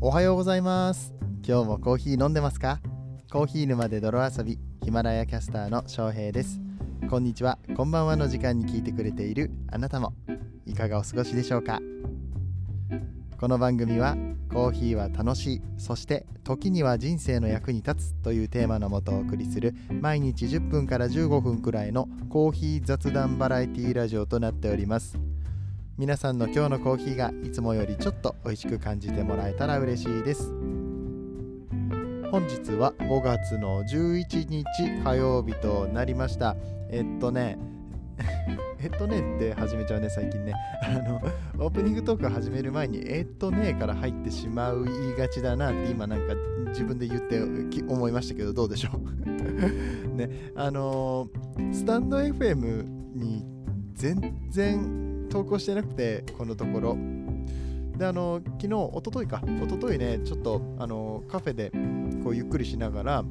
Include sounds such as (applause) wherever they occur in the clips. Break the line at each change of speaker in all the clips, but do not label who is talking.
おはようございます。今日もコーヒー飲んでますか？コーヒー沼で泥遊びヒマラヤキャスターの翔平です。こんにちは。こんばんはの時間に聞いてくれているあなたも。いかがお過ごしでしょうか？この番組はコーヒーは楽しいそして時には人生の役に立つというテーマのもとお送りする毎日10分から15分くらいのコーヒー雑談バラエティラジオとなっております。皆さんの今日のコーヒーがいつもよりちょっと美味しく感じてもらえたら嬉しいです。本日は5月の11日火曜日となりました。えっとね (laughs) えっとねって始めちゃうね最近ね。あのオープニングトーク始める前にえっとねから入ってしまう言いがちだなって今なんか自分で言って思いましたけどどうでしょう？(laughs) ねあのスタンド FM に全然投稿してなくて、このところ。で、あの、昨日、一昨日か、一昨日ね、ちょっと、あの、カフェで、こう、ゆっくりしながら、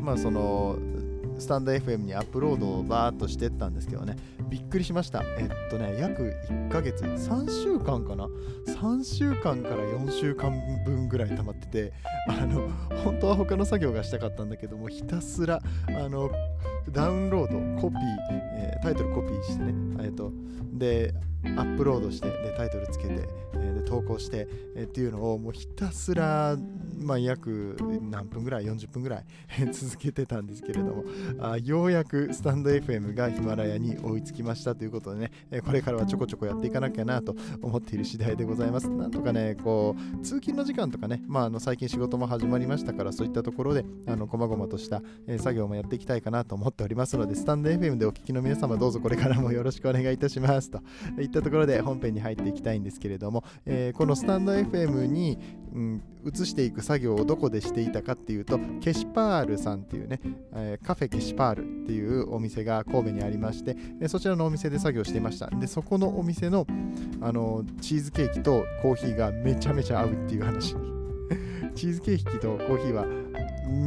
まあ、その、スタンド FM にアップロードをバーっとしてったんですけどね、びっくりしました。えっとね、約1ヶ月、3週間かな ?3 週間から4週間分ぐらい溜まってて、あの、本当は他の作業がしたかったんだけども、ひたすら、あの、ダウンロード、コピー、えー、タイトルコピーしてね、えっと、で、アップロードして、で、タイトルつけて、えー、で、投稿して、えー、っていうのをもうひたすら、まあ、約何分ぐらい、40分ぐらい続けてたんですけれどもあ、ようやくスタンド FM がヒマラヤに追いつきましたということでね、えこれからはちょこちょこやっていかなきゃなと思っている次第でございます。なんとかね、こう、通勤の時間とかね、まあ、あの最近仕事も始まりましたから、そういったところで、あの、こまごまとした、え作業もやっていきたいかなと思っておりますので、スタンド FM でお聞きの皆様、どうぞこれからもよろしくお願いいたしますとったところで本編に入っていきたいんですけれども、えー、このスタンド FM に、うん、移していく作業をどこでしていたかっていうとケシパールさんっていうね、えー、カフェケシパールっていうお店が神戸にありまして、えそちらのお店で作業していました。でそこのお店のあのチーズケーキとコーヒーがめちゃめちゃ合うっていう話。(laughs) チーズケーキとコーヒーは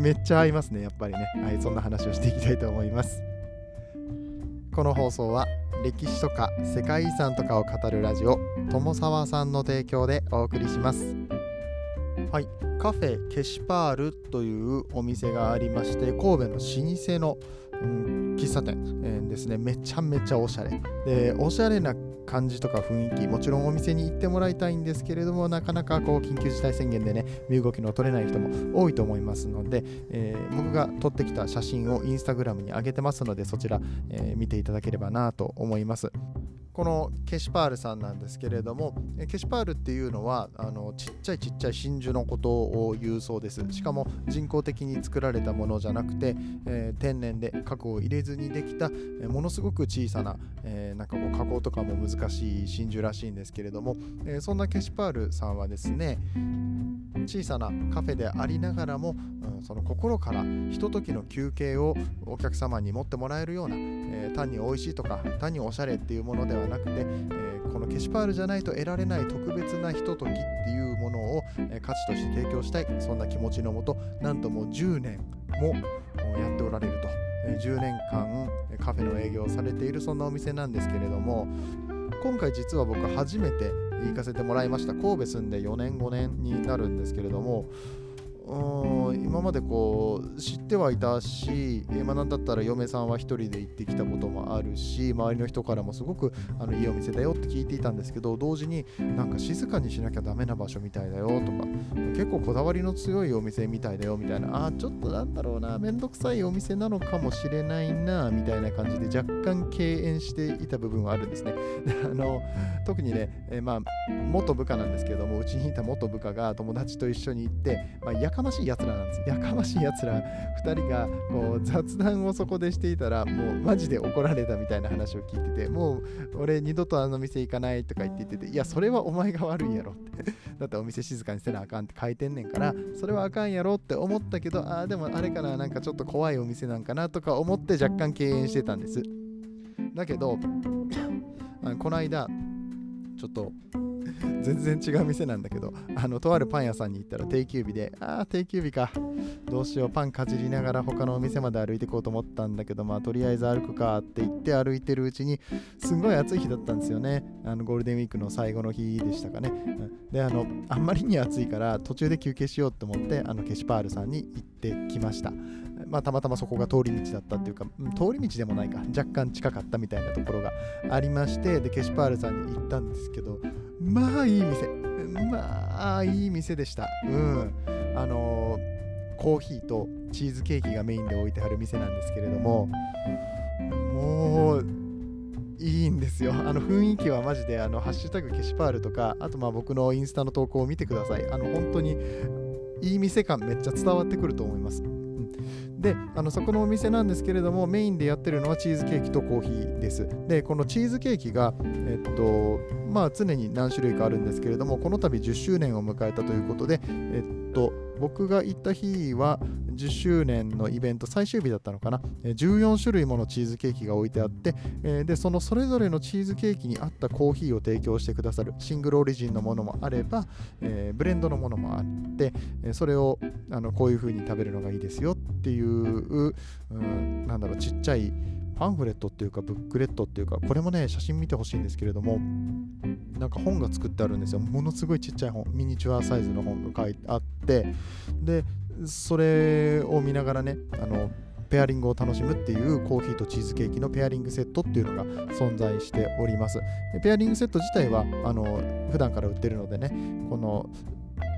めっちゃ合いますねやっぱりね。はいそんな話をしていきたいと思います。この放送は歴史とか世界遺産とかを語るラジオ友沢さんの提供でお送りします。はい。カフェケシパールというお店がありまして神戸の老舗の、うん、喫茶店、えー、ですね。めちゃめちゃおしゃれ。でおしゃれな感じとか雰囲気もちろんお店に行ってもらいたいんですけれどもなかなかこう緊急事態宣言でね身動きの取れない人も多いと思いますので、えー、僕が撮ってきた写真をインスタグラムに上げてますのでそちら、えー、見ていただければなと思います。このケシパールさんなんですけれどもケシパールっていうのはあのちっちゃいちっちゃい真珠のことを言うそうです。しかも人工的に作られたものじゃなくて、えー、天然で核を入れずにできた、えー、ものすごく小さな、えー、なんかこう加工とかも難しい真珠らしいんですけれども、えそんなケシパールさんはですね小さなカフェでありながらも、うん、その心からひとときの休憩をお客様に持ってもらえるような、え単に美味しいとか単におしゃれっていうものではなくて、えー、このケシパールじゃないと得られない特別なひとときっていうものを、え、価値として提供したい。そんな気持ちのもとなんともう10年もやっておられると、え、10年間カフェの営業をされているそんなお店なんですけれども今回実は僕初めて行かせてもらいました。神戸住んで4年5年になるんですけれどもうん今までこう知ってはいたし、まあ、なんだったら嫁さんは1人で行ってきたこともあるし周りの人からもすごくあのいいお店だよって聞いていたんですけど同時になんか静かにしなきゃダメな場所みたいだよとか結構こだわりの強いお店みたいだよみたいなあちょっとなんだろうなめんどくさいお店なのかもしれないなみたいな感じで若干敬遠していた部分はあるんですね。(laughs) あの特にね、えー、まあ元部下なんですけどもうちにいた元部下が友達と一緒に行って、まあ、かましいやつらなんです。やかましいやつら2人がこう雑談をそこでしていたらもうマジで怒られたみたいな話を聞いててもう俺二度とあの店行かないとか言ってていやそれはお前が悪いやろって。(laughs) だってお店静かにせなあかんって書いてんねんからそれはあかんやろって思ったけどああでもあれかななんかちょっと怖いお店なんかなとか思って若干敬遠してたんです。だけどこの間ちょっと全然違う店なんだけどあのとあるパン屋さんに行ったら定休日でああ定休日か。どうしようパンかじりながら他のお店まで歩いていこうと思ったんだけどまあとりあえず歩くかって言って歩いてるうちにすんごい暑い日だったんですよね。あのゴールデンウィークの最後の日でしたかね、であのあんまりに暑いから途中で休憩しようと思ってあのケシパールさんに行ってきました。まあ、たまたまそこが通り道だったっていうか、通り道でもないか若干近かったみたいなところがありましてでケシパールさんに行ったんですけどまあいい店まあいい店でしたうんあのー、コーヒーとチーズケーキがメインで置いてある店なんですけれどももういいんですよ。あの雰囲気はマジで、あの、ハッシュタグケシパールとか、あとまあ僕のインスタの投稿を見てください。あの、本当にいい店感めっちゃ伝わってくると思います。うんであのそこのお店なんですけれどもメインでやってるのはチーズケーキとコーヒーです。でこのチーズケーキがえっとまあ常に何種類かあるんですけれどもこの度10周年を迎えたということでえっと僕が行った日は10周年のイベント最終日だったのかな？14種類ものチーズケーキが置いてあってでそのそれぞれのチーズケーキに合ったコーヒーを提供してくださるシングルオリジンのものもあればブレンドのものもあってそれをあのこういう風に食べるのがいいですよっていう、うん、なんだろうちっちゃいパンフレットっていうかブックレットっていうかこれもね写真見てほしいんですけれどもなんか本が作ってあるんですよものすごいちっちゃい本ミニチュアサイズの本が書いてあってでそれを見ながらねあのペアリングを楽しむっていうコーヒーとチーズケーキのペアリングセットっていうのが存在しております。ペアリングセット自体はあの普段から売ってるのでね、この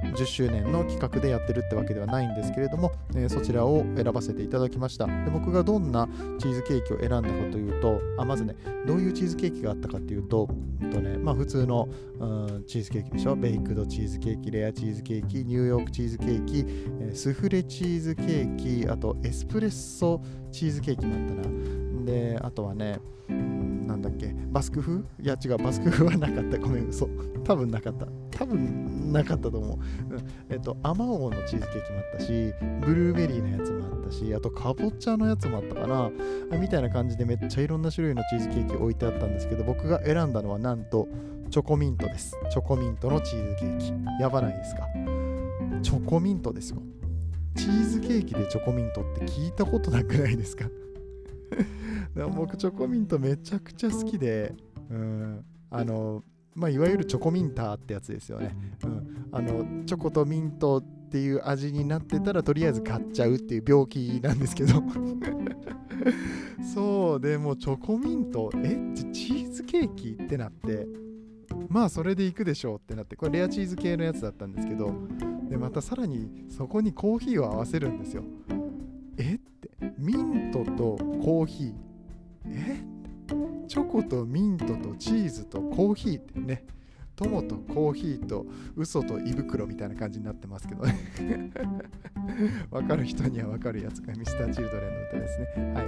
10周年の企画でやってるってわけではないんですけれども、えー、そちらを選ばせていただきました。で僕がどんなチーズケーキを選んだかというとあまずねどういうチーズケーキがあったかっていうと,、とねまあ、普通の、うん、チーズケーキでしょ？ベイクドチーズケーキレアチーズケーキニューヨークチーズケーキ、えー、スフレチーズケーキあとエスプレッソチーズケーキもあったな。であとはねなんだっけバスク風？いや違うバスク風はなかった。ごめん嘘多分なかった。多分なかったと思う、うん、えっとアマオのチーズケーキもあったしブルーベリーのやつもあったしあとかぼちゃのやつもあったかな。みたいな感じでめっちゃいろんな種類のチーズケーキ置いてあったんですけど僕が選んだのはなんとチョコミントです。チョコミントのチーズケーキ。やばないですか？チョコミントですよ。チーズケーキでチョコミントって聞いたことなくないですか？僕チョコミントめちゃくちゃ好きで、うん、あの、まあ、いわゆるチョコミンターってやつですよね。うん、あのチョコとミントっていう味になってたらとりあえず買っちゃうっていう病気なんですけど。(laughs) そうでもチョコミントえチーズケーキってなってまあそれでいくでしょうってなってこれレアチーズ系のやつだったんですけどでまたさらにそこにコーヒーを合わせるんですよ。えってミントとコーヒー。え？チョコとミントとチーズとコーヒーってね。友とコーヒーと嘘と胃袋みたいな感じになってますけどね。(laughs) 分かる人には分かるやつがミスターチルドレンの歌ですね。は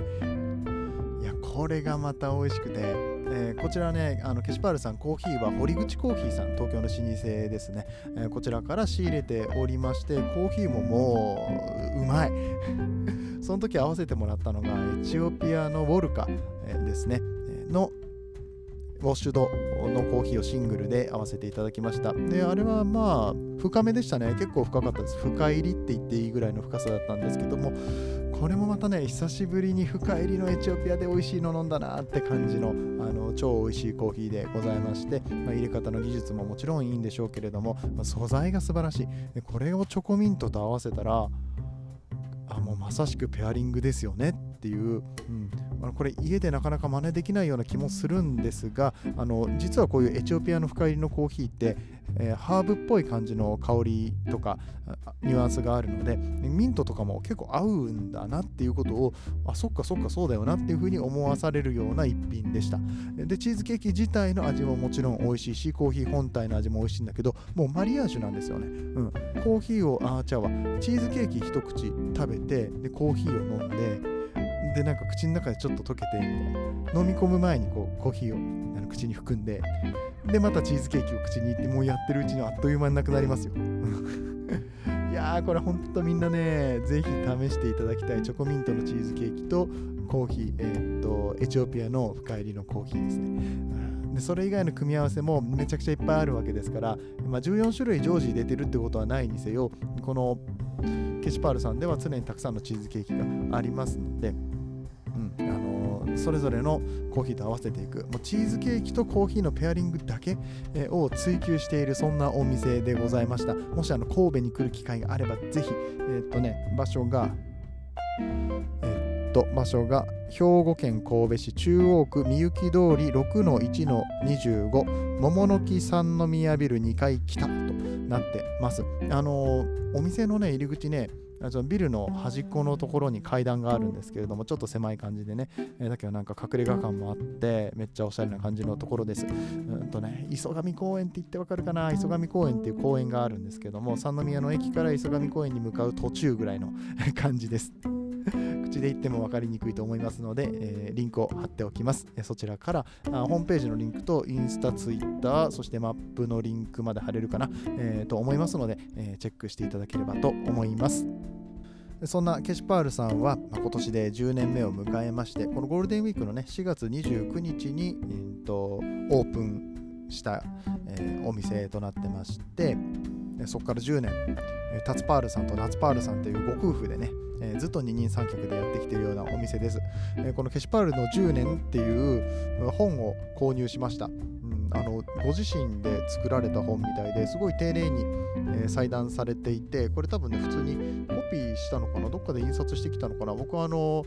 い。いやこれがまた美味しくて、えー、こちらねあのケシパールさんコーヒーは堀口コーヒーさん東京の老舗ですね、えー、こちらから仕入れておりましてコーヒーももううまい (laughs) その時合わせてもらったのがエチオピアのウォルカえですねのウォッシュドのコーヒーをシングルで合わせていただきました。で、あれはまあ、深めでしたね。結構深かったです。深入りって言っていいぐらいの深さだったんですけども、これもまたね、久しぶりに深入りのエチオピアで美味しいの飲んだなって感じのあの超美味しいコーヒーでございまして、まあ、入れ方の技術ももちろんいいんでしょうけれども、まあ、素材が素晴らしい。これをチョコミントと合わせたら、あもうまさしくペアリングですよねっていう、うん、これ家でなかなか真似できないような気もするんですがあの実はこういうエチオピアの深入りのコーヒーって、えー、ハーブっぽい感じの香りとかニュアンスがあるのでミントとかも結構合うんだなっていうことをあそっかそっかそうだよなっていうふうに思わされるような一品でした。でチーズケーキ自体の味ももちろん美味しいしコーヒー本体の味も美味しいんだけどもうマリアージュなんですよね、うん、コーヒーをあちゃうわ。チーズケーキ一口食べてでコーヒーを飲んででなんか口の中でちょっと溶けてみたいな飲み込む前にこうコーヒーをあの口に含んででまたチーズケーキを口に入ってもうやってるうちにあっという間になくなりますよ。(laughs) いやーこれほんとみんなねぜひ試していただきたいチョコミントのチーズケーキとコーヒーえー、っとエチオピアの深入りのコーヒーですね。でそれ以外の組み合わせもめちゃくちゃいっぱいあるわけですから、まあ、14種類常時出てるってことはないにせよこのケシパールさんでは常にたくさんのチーズケーキがありますので、それぞれのコーヒーと合わせていくもうチーズケーキとコーヒーのペアリングだけ、を追求しているそんなお店でございましたもしあの神戸に来る機会があればぜひ、えー、っとね、場所が、えー、っと場所が兵庫県神戸市中央区みゆき通り6-1-25桃の木三宮ビル2階北となってます。あのー、お店のね入り口ねビルの端っこのところに階段があるんですけれどもちょっと狭い感じでね、えー、だけどなんか隠れ家感もあってめっちゃおしゃれな感じのところです。うんとね磯上公園って言ってわかるかな？磯上公園っていう公園があるんですけども三宮の駅から磯上公園に向かう途中ぐらいの (laughs) 感じです。(laughs) 口で言っても分かりにくいと思いますので、えー、リンクを貼っておきます。そちらからあホームページのリンクとインスタ、ツイッター、そしてマップのリンクまで貼れるかな、えー、と思いますので、えー、チェックしていただければと思います。そんなケシパールさんは、まあ、今年で10年目を迎えまして、このゴールデンウィークのね、4月29日に、えーと、オープンした、えー、お店となってまして、そこから10年、タツパールさんとナツパールさんというご夫婦でね、えー、ずっと二人三脚でやってきているようなお店です。えー、このケシパールの10年っていう本を購入しました。うん、あのご自身で作られた本みたいですごい丁寧に、えー、裁断されていてこれ多分ね普通にコピーしたのかな？どっかで印刷してきたのかな？僕はあの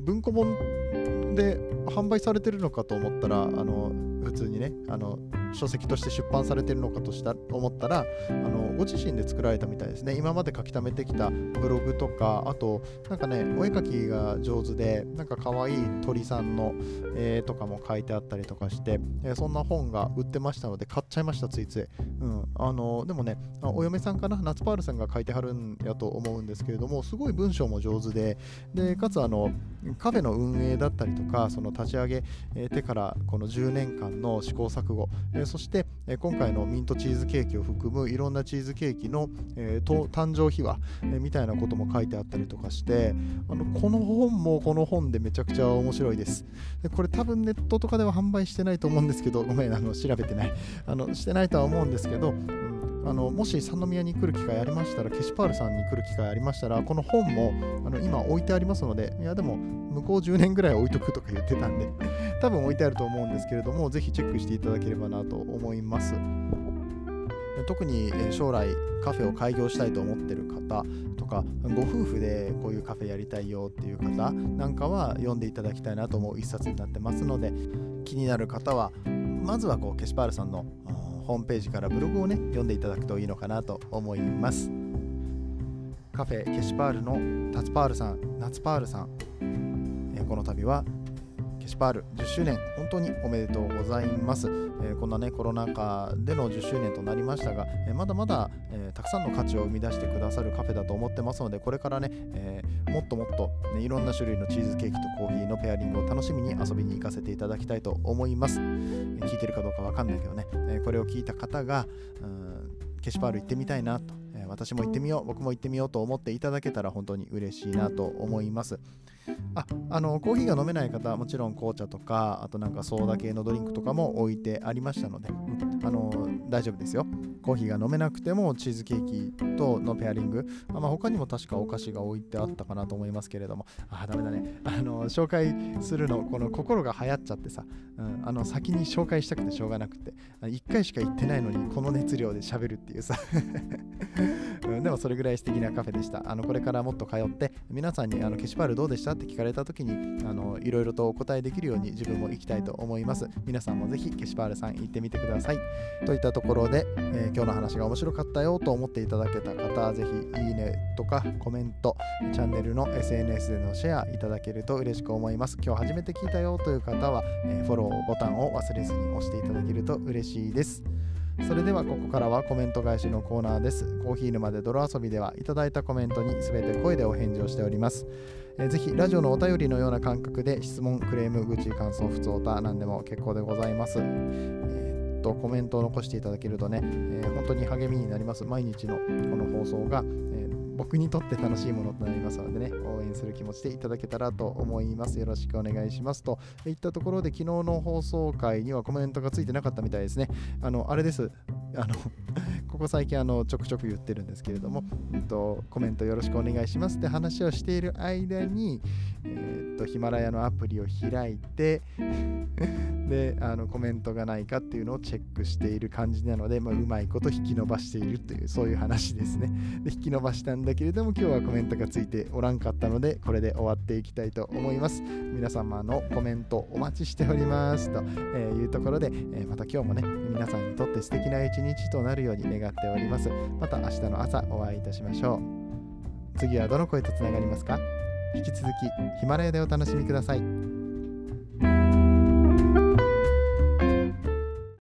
文庫本で販売されてるのかと思ったらあの普通にねあの書籍として出版されてるのかとした思ったらあのご自身で作られたみたいですね。今まで書き溜めてきたブログとかあとなんかねお絵描きが上手でなんか可愛い鳥さんの絵とかも書いてあったりとかして、え、そんな本が売ってましたので買っちゃいましたついつい、うん、あのでもねお嫁さんかな？夏パールさんが書いてはるんやと思うんですけれどもすごい文章も上手ででかつあのカフェの運営だったりとかその立ち上げてからこの10年間の試行錯誤、えー、そして、えー、今回のミントチーズケーキを含むいろんなチーズケーキの、えー、誕生秘話、えー、みたいなことも書いてあったりとかしてあのこの本もこの本でめちゃくちゃ面白いです。でこれ多分ネットとかでは販売してないと思うんですけどごめんあの調べてない。あのしてないとは思うんですけど、うんあのもし三宮に来る機会ありましたら、ケシパールさんに来る機会ありましたら、この本もあの今置いてありますので、いやでも向こう10年ぐらい置いとくとか言ってたんで、(laughs) 多分置いてあると思うんですけれども、ぜひチェックしていただければなと思います。特に将来カフェを開業したいと思ってる方とかご夫婦でこういうカフェやりたいよっていう方なんかは読んでいただきたいなと思う一冊になってますので気になる方はまずはこうケシパールさんのホームページからブログをね読んでいただくといいのかなと思います。カフェケシパールのタツパールさんナツパールさん、えこの度はシパール10周年本当におめでとうございます、えー、こんなねコロナ禍での10周年となりましたが、えー、まだまだ、えー、たくさんの価値を生み出してくださるカフェだと思ってますのでこれからね、えもっともっと、ね、いろんな種類のチーズケーキとコーヒーのペアリングを楽しみに遊びに行かせていただきたいと思います、え聞いてるかどうかわかんないけどね、えこれを聞いた方がうんケシパール行ってみたいなと。私も行ってみよう僕も行ってみようと思っていただけたら本当に嬉しいなと思います。ああのコーヒーが飲めない方はもちろん紅茶とかあとなんかソーダ系のドリンクとかも置いてありましたので、あの大丈夫ですよ。コーヒーが飲めなくてもチーズケーキとのペアリング。あ、まあ、他にも確かお菓子が置いてあったかなと思いますけれども。あダメだね。あの紹介するのこの心が流行っちゃってさ、うん、あの先に紹介したくてしょうがなくて。1回しか行ってないのにこの熱量で喋るっていうさ。(laughs) うん、でもそれぐらい素敵なカフェでした。あのこれからもっと通って皆さんにあのケシパールどうでした？って聞かれた時にあのいろいろとお答えできるように自分も行きたいと思います皆さんもぜひケシパールさん行ってみてくださいといったところで、えー、今日の話が面白かったよと思っていただけた方はぜひいいねとかコメントチャンネルの SNS でのシェアいただけると嬉しく思います今日初めて聞いたよという方は、えー、フォローボタンを忘れずに押していただけると嬉しいですそれではここからはコメント返しのコーナーです。コーヒー沼で泥遊びではいただいたコメントに全て声でお返事をしております。えー、ぜひラジオのお便りのような感覚で質問、クレーム、愚痴、感想、不通歌何でも結構でございます。え、っとコメントを残していただけるとね、えー、本当に励みになります。毎日のこの放送が、え僕にとって楽しいものとなりますのでね、応援する気持ちでいただけたらと思います。よろしくお願いします。といったところで、昨日の放送回にはコメントがついてなかったみたいですね。あの、あれです。あのここ最近あのちょくちょく言ってるんですけれども、えっと、コメントよろしくお願いしますって話をしている間に、えー、っとヒマラヤのアプリを開いて (laughs) であのコメントがないかっていうのをチェックしている感じなので、まあ、うまいこと引き伸ばしているというそういう話ですね。(laughs) で引き伸ばしたんだけれども今日はコメントがついておらんかったのでこれで終わっていきたいと思います。皆様のコメントお待ちしておりますというところで、えまた今日もね皆さんにとって素敵な一日となるように願っております。また明日の朝お会いいたしましょう。次はどの声とつながりますか？引き続きヒマラヤでお楽しみください。